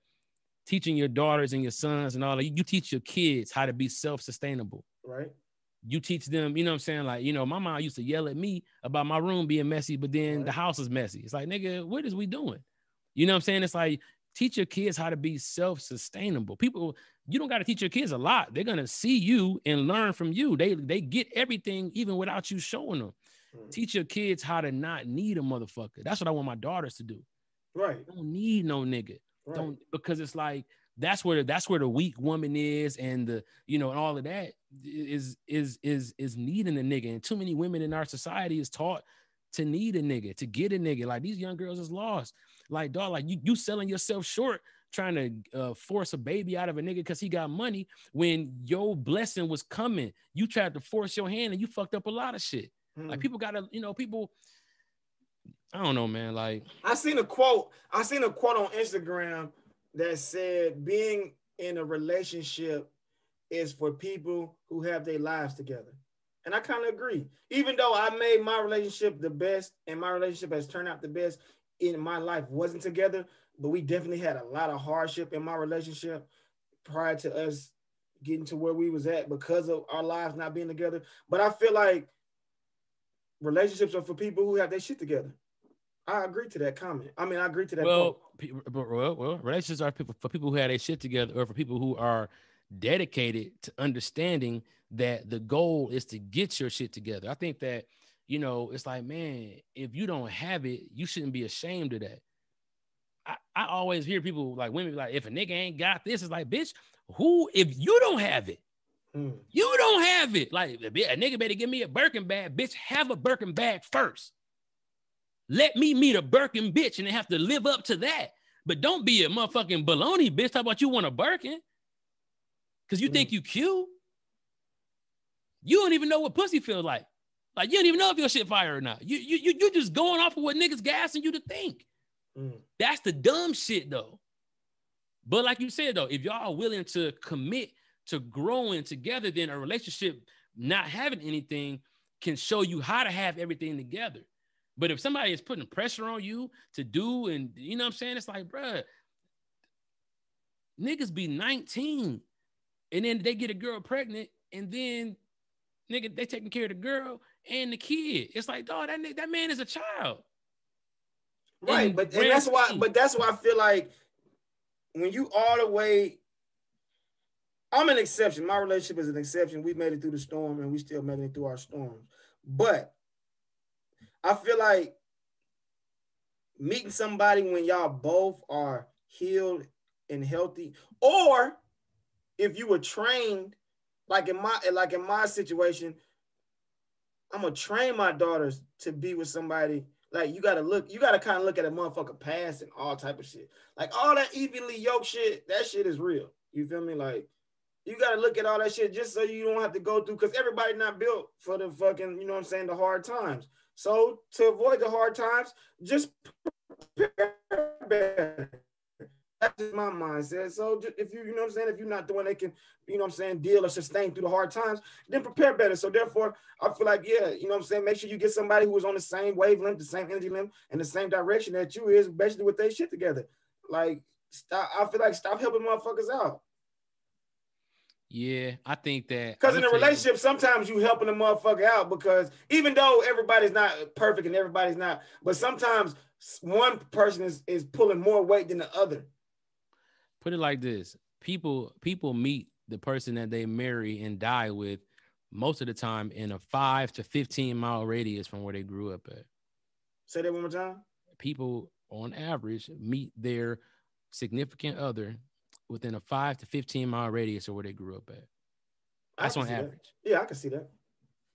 teaching your daughters and your sons and all that, you teach your kids how to be self-sustainable. right? You teach them, you know what I'm saying? Like, you know, my mom used to yell at me about my room being messy, but then the house is messy. It's like, nigga, what is we doing? You know what I'm saying? It's like Teach your kids how to be self-sustainable. People, you don't got to teach your kids a lot. They're gonna see you and learn from you. They they get everything even without you showing them. Mm. Teach your kids how to not need a motherfucker. That's what I want my daughters to do. Right. Don't need no nigga. right. Don't because it's like that's where that's where the weak woman is and the you know and all of that is is is is needing a nigga. And too many women in our society is taught to need a nigga, to get a nigga. Like these young girls is lost. Like dog, like you you selling yourself short trying to uh, force a baby out of a nigga because he got money when your blessing was coming. You tried to force your hand and you fucked up a lot of shit. Like Mm. people gotta, you know, people. I don't know, man. Like, I seen a quote. I seen a quote on Instagram that said, "Being in a relationship is for people who have their lives together," and I kind of agree. Even though I made my relationship the best, and my relationship has turned out the best in my life wasn't together, but we definitely had a lot of hardship in my relationship prior to us getting to where we was at because of our lives not being together. But I feel like relationships are for people who have their shit together. I agree to that comment. I mean, I agree to that. well, pe- well, well, relationships are people for people who have their shit together, or for people who are dedicated to understanding that the goal is to get your shit together. I think that you know, it's like, man, if you don't have it, you shouldn't be ashamed of that. I, I always hear people like women be like, if a nigga ain't got this, it's like, bitch, who if you don't have it? Hmm. You don't have it. Like a nigga better give me a Birkin bag, bitch. Have a Birkin bag first. Let me meet a Birkin bitch and have to live up to that. But don't be a motherfucking baloney bitch. How about you want a Birkin because you think you cute. You don't even know what pussy feels like. Like you don't even know if your shit fire or not. You you you you just going off of what niggas gassing you to think. Hmm. That's the dumb shit though. But like you said though, if y'all are willing to commit to growing together, then a relationship not having anything can show you how to have everything together. But if somebody is putting pressure on you to do, and you know what I'm saying, it's like, bruh, niggas be 19 and then they get a girl pregnant, and then nigga, they taking care of the girl and the kid. It's like, dog, that, that man is a child. Right, in but and that's why. But that's why I feel like when you all the way, I'm an exception. My relationship is an exception. We made it through the storm, and we still making it through our storms. But I feel like meeting somebody when y'all both are healed and healthy, or if you were trained, like in my like in my situation, I'm gonna train my daughters to be with somebody. Like you gotta look, you gotta kind of look at a motherfucker past and all type of shit. Like all that evenly yoked shit, that shit is real. You feel me? Like you gotta look at all that shit just so you don't have to go through because everybody not built for the fucking, you know what I'm saying, the hard times. So to avoid the hard times, just prepare better. That's just my mindset. So if you, you know what I'm saying, if you're not the one that can, you know what I'm saying, deal or sustain through the hard times, then prepare better. So therefore, I feel like, yeah, you know what I'm saying, make sure you get somebody who is on the same wavelength, the same energy limit, and the same direction that you is, basically with their shit together. Like, stop, I feel like stop helping motherfuckers out. Yeah, I think that Because in a gonna you- relationship, sometimes you helping a motherfucker out because even though everybody's not perfect and everybody's not, but sometimes one person is, is pulling more weight than the other. put it like this people people meet the person that they marry and die with most of the time in a 5 to 15 mile radius from where they grew up at Say that one more time. people on average meet their significant other within a 5 to 15 mile radius of where they grew up at that's on see that. average Yeah, I can see that.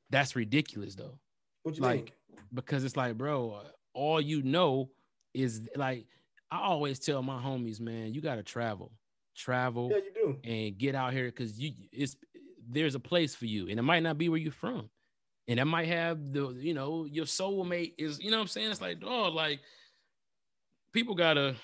that's ridiculous though What you Like, think? because it's like, bro, all you know is like I always tell my homies, man, you gotta travel, travel, Yeah, you do. and get out here because you it's there's a place for you, and it might not be where you're from, and that might have the you know your soulmate is you know what I'm saying. It's like, oh, like people gotta.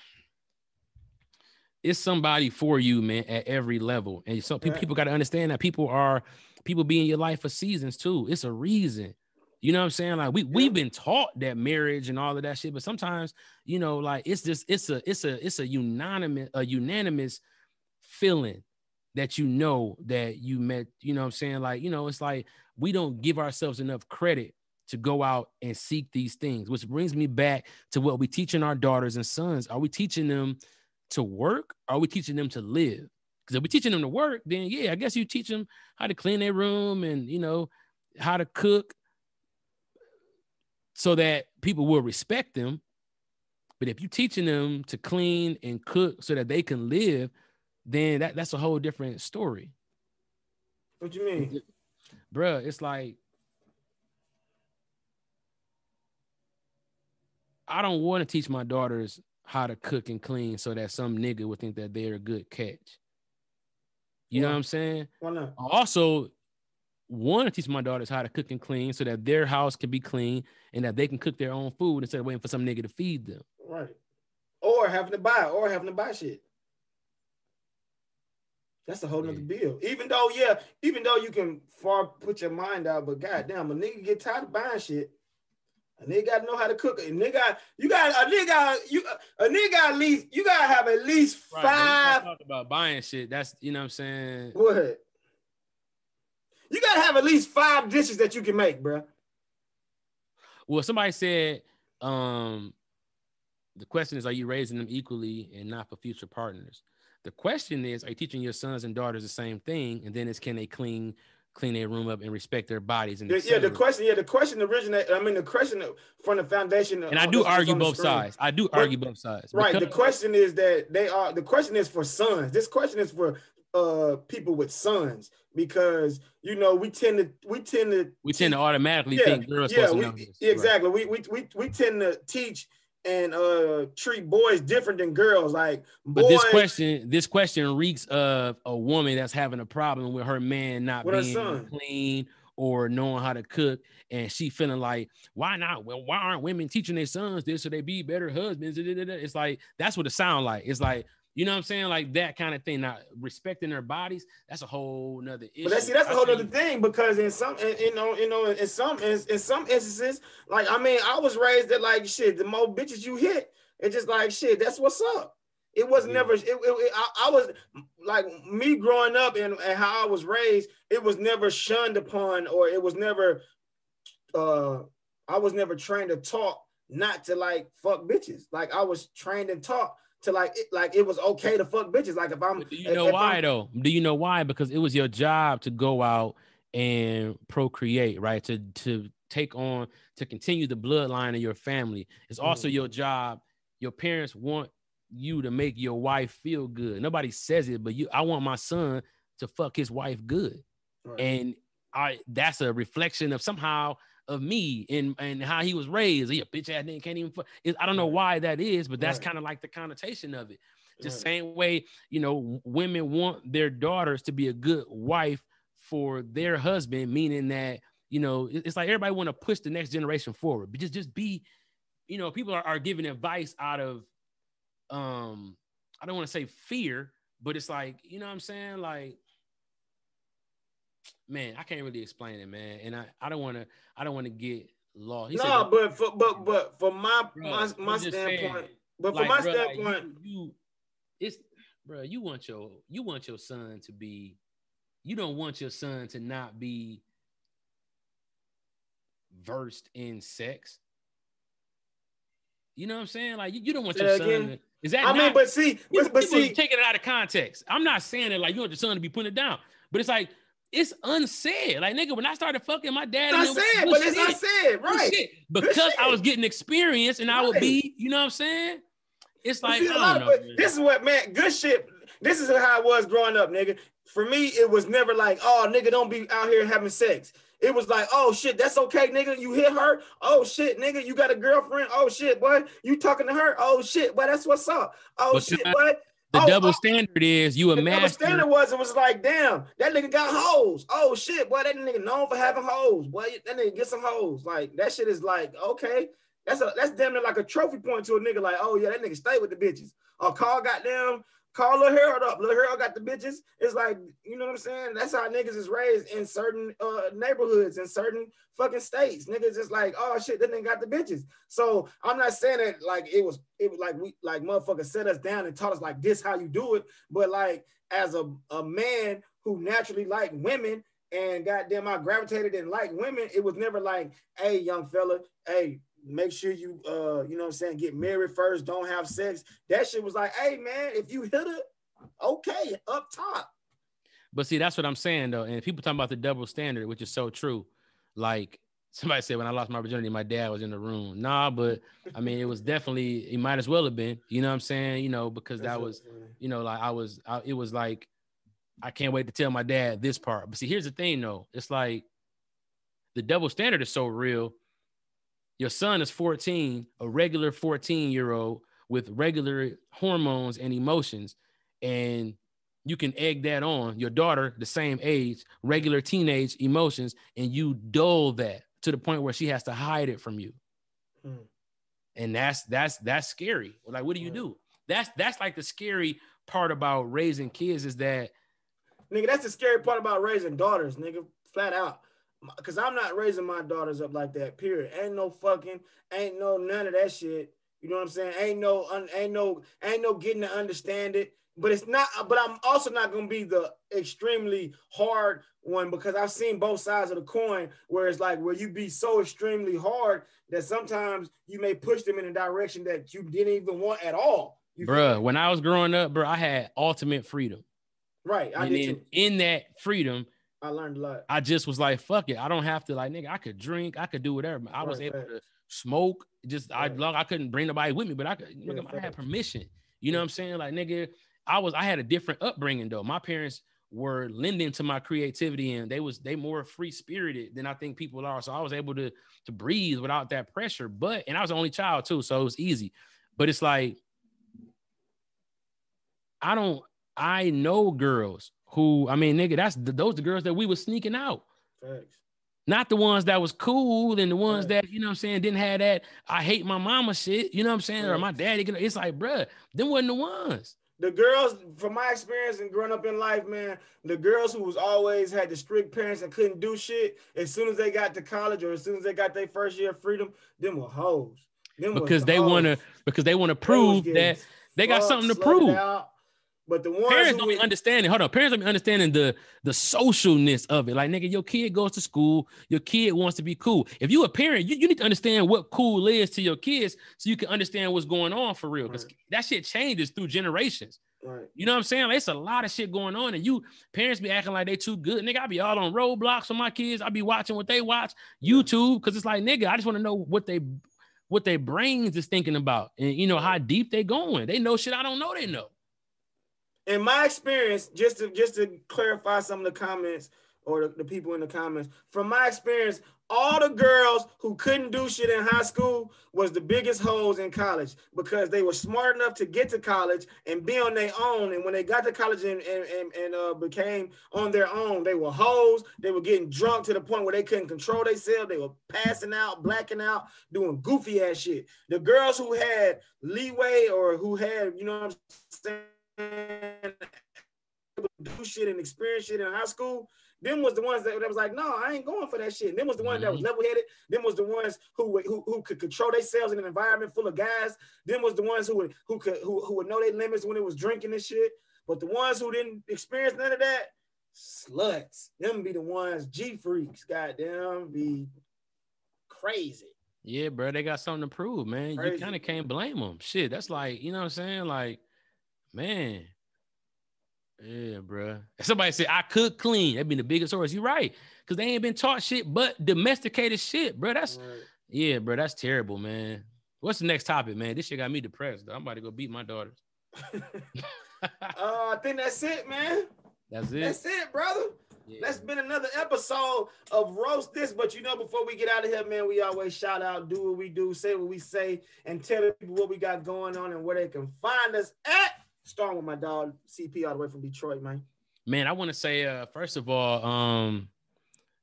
It's somebody for you, man, at every level, and so people got to understand that people are people be in your life for seasons too. It's a reason. You know what I'm saying? Like we we've been taught that marriage and all of that shit, but sometimes, you know, like it's just it's a it's a it's a unanimous a unanimous feeling that you know that you met, you know what I'm saying? Like, you know, it's like we don't give ourselves enough credit to go out and seek these things, which brings me back to what we teaching our daughters and sons. Are we teaching them to work or are we teaching them to live? Because if we're teaching them to work, then yeah, I guess you teach them how to clean their room and you know how to cook so that people will respect them. But if you're teaching them to clean and cook so that they can live, then that, that's a whole different story. What you mean? Bruh, it's like I don't want to teach my daughters how to cook and clean so that some nigga would think that they're a good catch. You know what I'm saying? Why not? I also want to teach my daughters how to cook and clean so that their house can be clean and that they can cook their own food instead of waiting for some nigga to feed them. Right. Or having to buy, or having to buy shit. That's a whole nother bill. Even though, yeah, even though you can far put your mind out, but goddamn, a nigga get tired of buying shit. A nigga gotta know how to cook it. A nigga, you got a nigga, you a nigga at least you gotta have at least Right, but we not five. talking about buying shit. That's you know what I'm saying. What? You gotta have at least five dishes that you can make, bro. Well, somebody said, um, the question is, are you raising them equally and not for future partners? The question is, are you teaching your sons and daughters the same thing? And then it's can they clean clean their room up and respect their bodies and The- yeah, the question, yeah, the question originated. I mean, the question from the foundation. and I do argue both sides. I do But- argue both sides. Right. The question is that they are the question is for sons. This question is for uh people with sons because you know we tend to we tend to we tend to automatically yeah, think girls yeah, we, to know this. yeah, exactly. We, we we we tend to teach and uh treat boys different than girls. Like But this question, this question reeks of a woman that's having a problem with her man not With being clean or knowing how to cook, and she feeling like, why not? Well, why aren't women teaching their sons this so they be better husbands? It's like that's what it sounds like. It's like you know what I'm saying, like that kind of thing. Not respecting their bodies. That's a whole nother issue. But that's see, that's a whole other thing because in some, in- you know, you know, in some, in, in some instances, like I mean, I was raised that like shit. The more bitches you hit, it's just like shit. That's what's up. It was Yeah. never. It, it, it- I, I was like me growing up and, and how I was raised. It was never shunned upon, or it was never. uh I was never trained to talk not to like fuck bitches. Like I was trained and taught to like it, like it was okay to fuck bitches. Like if I'm, But do you know if why I'm- though? Do you know why? Because it was your job to go out and procreate, right? To to take on to continue the bloodline of your family. It's also Mhm. your job. Your parents want you to make your wife feel good. Nobody says it, but you I want my son to fuck his wife good. Right. And I that's a reflection of somehow of me and and how he was raised. He a bitch ass nigga can't even. It- I don't know why that is, but that's Right. kind of like the connotation of it. The Right. same way, you know, women want their daughters to be a good wife for their husband, meaning that, you know, it's like everybody want to push the next generation forward, but just just be, you know, people are, are giving advice out of um, I don't want to say fear, but it's like, you know what I'm saying? Like, man, I can't really explain it, man. And I, I don't want to, I don't want to get lost. He no, said, but for but but for my Bruh, my, my standpoint, saying, but from like, my like, standpoint, you, you it's bro, you want your you want your son to be you don't want your son to not be versed in sex. You know what I'm saying? Like you, you don't want your son. To, is that I mean, but see, but, but see, taking it out of context. I'm not saying that like you want your son to be putting it down, but it's like it's unsaid. Like nigga, when I started fucking my dad, it's not and it was said, good but it's not shit. said, Good right? shit. Because I was getting experience and I would Right. be, you know what I'm saying? It's like, see, I a don't of- know. this is what man, good shit. This is how I was growing up, nigga. For me, it was never like, oh, nigga, don't be out here having sex. It was like, oh shit, that's okay, nigga. You hit her. Oh shit, nigga, you got a girlfriend. Oh shit, boy, you talking to her. Oh shit, boy, that's what's up. Oh But shit, you- boy. The oh, double oh, standard is you a The double master. standard was it was like, damn, that nigga got hoes. Oh shit, boy, that nigga known for having hoes. Boy, that nigga get some hoes. Like that shit is like, okay, that's a that's damn near like a trophy point to a nigga. Like, oh yeah, that nigga stay with the bitches. Or got goddamn, call Lil Harold up. Lil Harold got the bitches. It's like, you know what I'm saying? That's how niggas is raised in certain uh neighborhoods in certain fucking states. Niggas just like, oh shit, that nigga got the bitches. So I'm not saying that like it was it was like we like motherfuckers set us down and taught us like this how you do it, but like as a, a man who naturally like women and goddamn I gravitated and like women, it was never like, hey young fella, hey, make sure you uh you know what I'm saying get married first, don't have sex. That shit was like, hey man, if you hit it, okay, up top. But see, that's what I'm saying though. And people talking about the double standard, which is so true. Like [LAUGHS] somebody said when I lost my virginity, my dad was in the room. Nah, but I mean, it was definitely it might as well have been. You know what I'm saying? You know, because that was, you know, like I was, I, it was like I can't wait to tell my dad this part. But see, here's the thing though. It's like the double standard is so real. Your son is 14, a regular 14 year old with regular hormones and emotions, and you can egg that on your daughter, the same age, regular teenage emotions, and you dull that to the point where she has to hide it from you. Hmm. And that's that's that's scary. Like, what do you do? That's that's like the scary part about raising kids is that nigga, that's the scary part about raising daughters, nigga. Flat out. Cause I'm not raising my daughters up like that. Period. Ain't no fucking, ain't no none of that shit. You know what I'm saying? Ain't no, ain't no, ain't no getting to understand it but it's not but i'm also not going to be the extremely hard one because i've seen both sides of the coin where it's like where you be so extremely hard that sometimes you may push them in a direction that you didn't even want at all you bruh when i was growing up bro i had ultimate freedom right I and did too. in that freedom i learned a lot i just was like fuck it i don't have to like nigga i could drink i could do whatever i right, was able right. to smoke just right. i i couldn't bring nobody with me but i could yeah, nigga, i had permission you know what i'm saying like nigga I was I had a different upbringing though. My parents were lending to my creativity and they was they more free spirited than I think people are. So I was able to to breathe without that pressure. But and I was the only child too, so it was easy. But it's like I don't I know girls who I mean nigga that's the, those the girls that we were sneaking out. Thanks. Not the ones that was cool and the ones right. that, you know what I'm saying, didn't have that I hate my mama shit, you know what I'm saying? Right. Or my daddy, it's like, bruh, them wasn't the ones the girls, from my experience and growing up in life, man, the girls who was always had the strict parents and couldn't do shit, as soon as they got to college or as soon as they got their first year of freedom, them were hoes. Them because they want to because they want to prove that they got something to prove. Out. But the ones parents don't be understanding. Hold on, parents don't be understanding the the socialness of it. Like nigga, your kid goes to school. Your kid wants to be cool. If you a parent, you, you need to understand what cool is to your kids, so you can understand what's going on for real. Because right. that shit changes through generations. Right. You know what I'm saying? Like, it's a lot of shit going on, and you parents be acting like they too good. Nigga, I be all on Roblox with my kids. I be watching what they watch YouTube because it's like nigga, I just want to know what they what their brains is thinking about, and you know how deep they going. They know shit I don't know. They know in my experience, just to just to clarify some of the comments or the, the, people in the comments, from my experience, all the girls who couldn't do shit in high school was the biggest hoes in college because they were smart enough to get to college and be on their own. And when they got to college and, and, and, and uh, became on their own, they were hoes. They were getting drunk to the point where they couldn't control themselves. They were passing out, blacking out, doing goofy ass shit. The girls who had leeway or who had, you know what I'm saying, do shit and experience shit in high school, them was the ones that, that was like, no, I ain't going for that shit. And them was the ones mm-hmm. that was mm-hmm. level headed. Them was the ones who, who who could control themselves in an environment full of guys. Them was the ones who would who could who, who would know their limits when it was drinking and shit. But the ones who didn't experience none of that, sluts. Them be the ones G freaks. Goddamn, be crazy. Yeah, bro, they got something to prove, man. Crazy. You kind of can't blame them. Shit, that's like you know what I'm saying, like Man. Yeah, bro. Somebody said I could clean. That'd be the biggest source. You're right. Cause they ain't been taught shit but domesticated shit, bro. That's right. yeah, bro. That's terrible, man. What's the next topic, man? This shit got me depressed. Though. I'm about to go beat my daughters. [LAUGHS] uh, I think that's it, man. That's it. That's it, brother. Yeah. That's been another episode of Roast This. But you know, before we get out of here, man, we always shout out, do what we do, say what we say, and tell people what we got going on and where they can find us at starting with my dog CP all the way from Detroit, man. Man, I want to say uh, first of all, um,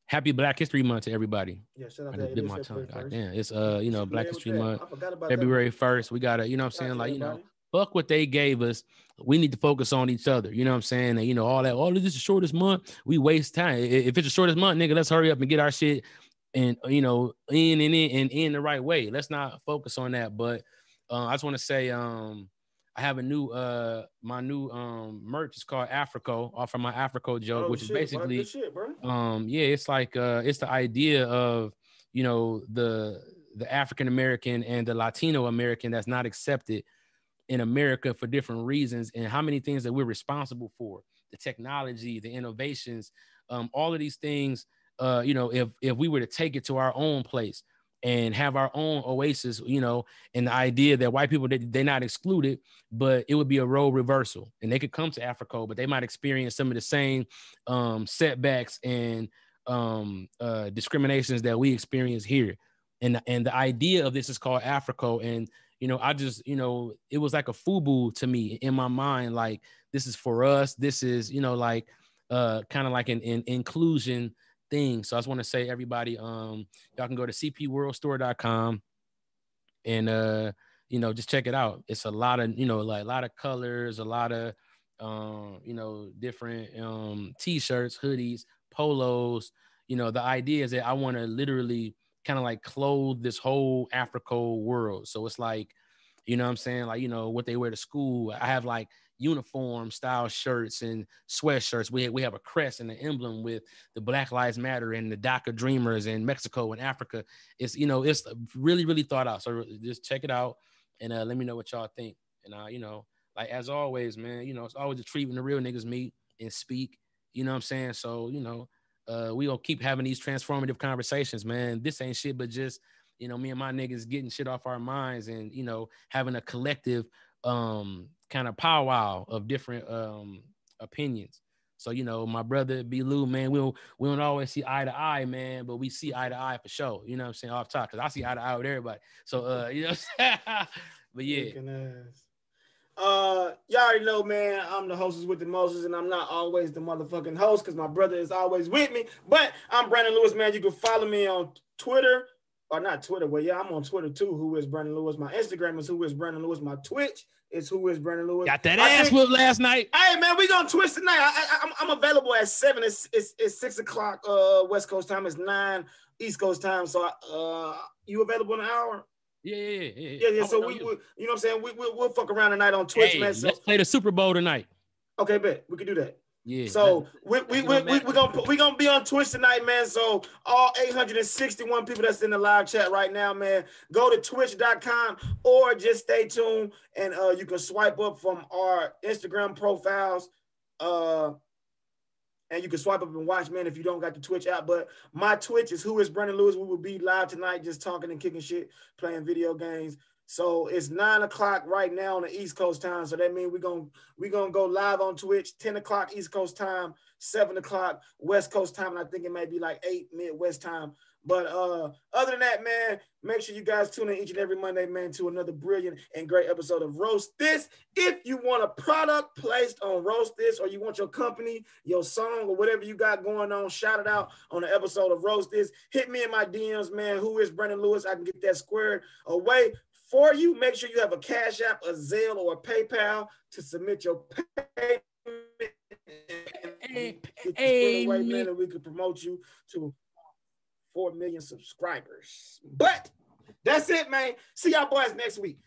happy Black History Month to everybody. Yeah, shout out I to my tongue. God damn, it's uh, you know, Black History Month. February first. We gotta, you know, what I'm saying, like, you know, fuck what they gave us. We need to focus on each other. You know what I'm saying? And you know, all that, all of this is shortest month. We waste time. If it's the shortest month, nigga, let's hurry up and get our shit and you know, in and in and in the right way. Let's not focus on that. But uh, I just want to say, um, I have a new uh my new um merch is called Africo off of my Africo joke, oh, which shit, is basically shit, um yeah, it's like uh it's the idea of you know the the African American and the Latino American that's not accepted in America for different reasons, and how many things that we're responsible for the technology, the innovations, um, all of these things. Uh, you know, if if we were to take it to our own place and have our own oasis, you know, and the idea that white people they, they're not excluded, but it would be a role reversal, and they could come to Africa, but they might experience some of the same um, setbacks and um, uh, discriminations that we experience here. And and the idea of this is called Africa, and you know, I just you know, it was like a fubu to me in my mind, like this is for us. This is you know like uh kind of like an, an inclusion thing. So I just want to say everybody, um, y'all can go to cpworldstore.com and uh, you know, just check it out. It's a lot of, you know, like a lot of colors, a lot of um, you know, different um t-shirts, hoodies, polos. You know, the idea is that I want to literally kind of like clothe this whole Africa world. So it's like, you know I'm saying? Like, you know, what they wear to school. I have like uniform style shirts and sweatshirts. We, we have a crest and an emblem with the Black Lives Matter and the DACA Dreamers in Mexico and Africa. It's, you know, it's really, really thought out. So just check it out and uh, let me know what y'all think. And, uh, you know, like as always, man, you know, it's always a treat when the real niggas meet and speak. You know what I'm saying? So, you know, uh, we gonna keep having these transformative conversations, man. This ain't shit, but just you know, me and my niggas getting shit off our minds and you know, having a collective um kind of powwow of different um opinions. So you know, my brother B. Lou, man, we don't we don't always see eye to eye, man, but we see eye to eye for sure. You know what I'm saying? Off top, because I see eye to eye with everybody. So uh, [LAUGHS] you know, but yeah. Uh, y'all already know, man. I'm the hostess with the Moses, and I'm not always the motherfucking host because my brother is always with me. But I'm Brandon Lewis, man. You can follow me on Twitter or not Twitter. Well, yeah, I'm on Twitter too. Who is Brandon Lewis? My Instagram is who is Brandon Lewis. My Twitch is who is Brandon Lewis. Got that ass whooped last night. Hey man, we gonna twist tonight. I, I, am available at seven. It's, it's, it's six o'clock uh West Coast time. It's nine East Coast time. So uh, you available in an hour? Yeah, yeah, yeah, yeah. yeah, yeah. So we, we, you know what I'm saying? We, we, we'll fuck around tonight on Twitch, hey, man. So, let's play the Super Bowl tonight. Okay, bet we can do that. Yeah. So we we we we we gonna we gonna be on Twitch tonight, man. So all 861 people that's in the live chat right now, man, go to twitch.com or just stay tuned and uh you can swipe up from our Instagram profiles. Uh and you can swipe up and watch, man, if you don't got the Twitch app. But my Twitch is who is Brandon Lewis. We will be live tonight, just talking and kicking shit, playing video games. So it's nine o'clock right now on the East Coast time. So that means we're gonna we're gonna go live on Twitch, 10 o'clock East Coast time, seven o'clock West Coast time, and I think it may be like eight Midwest time. But uh, other than that, man, make sure you guys tune in each and every Monday, man, to another brilliant and great episode of Roast This. If you want a product placed on Roast This, or you want your company, your song, or whatever you got going on, shout it out on the episode of Roast This. Hit me in my DMs, man. Who is Brandon Lewis? I can get that squared away for you. Make sure you have a Cash App, a Zelle, or a PayPal to submit your payment. Hey, hey, and we could promote you to four million subscribers. But that's it, man. See y'all boys next week.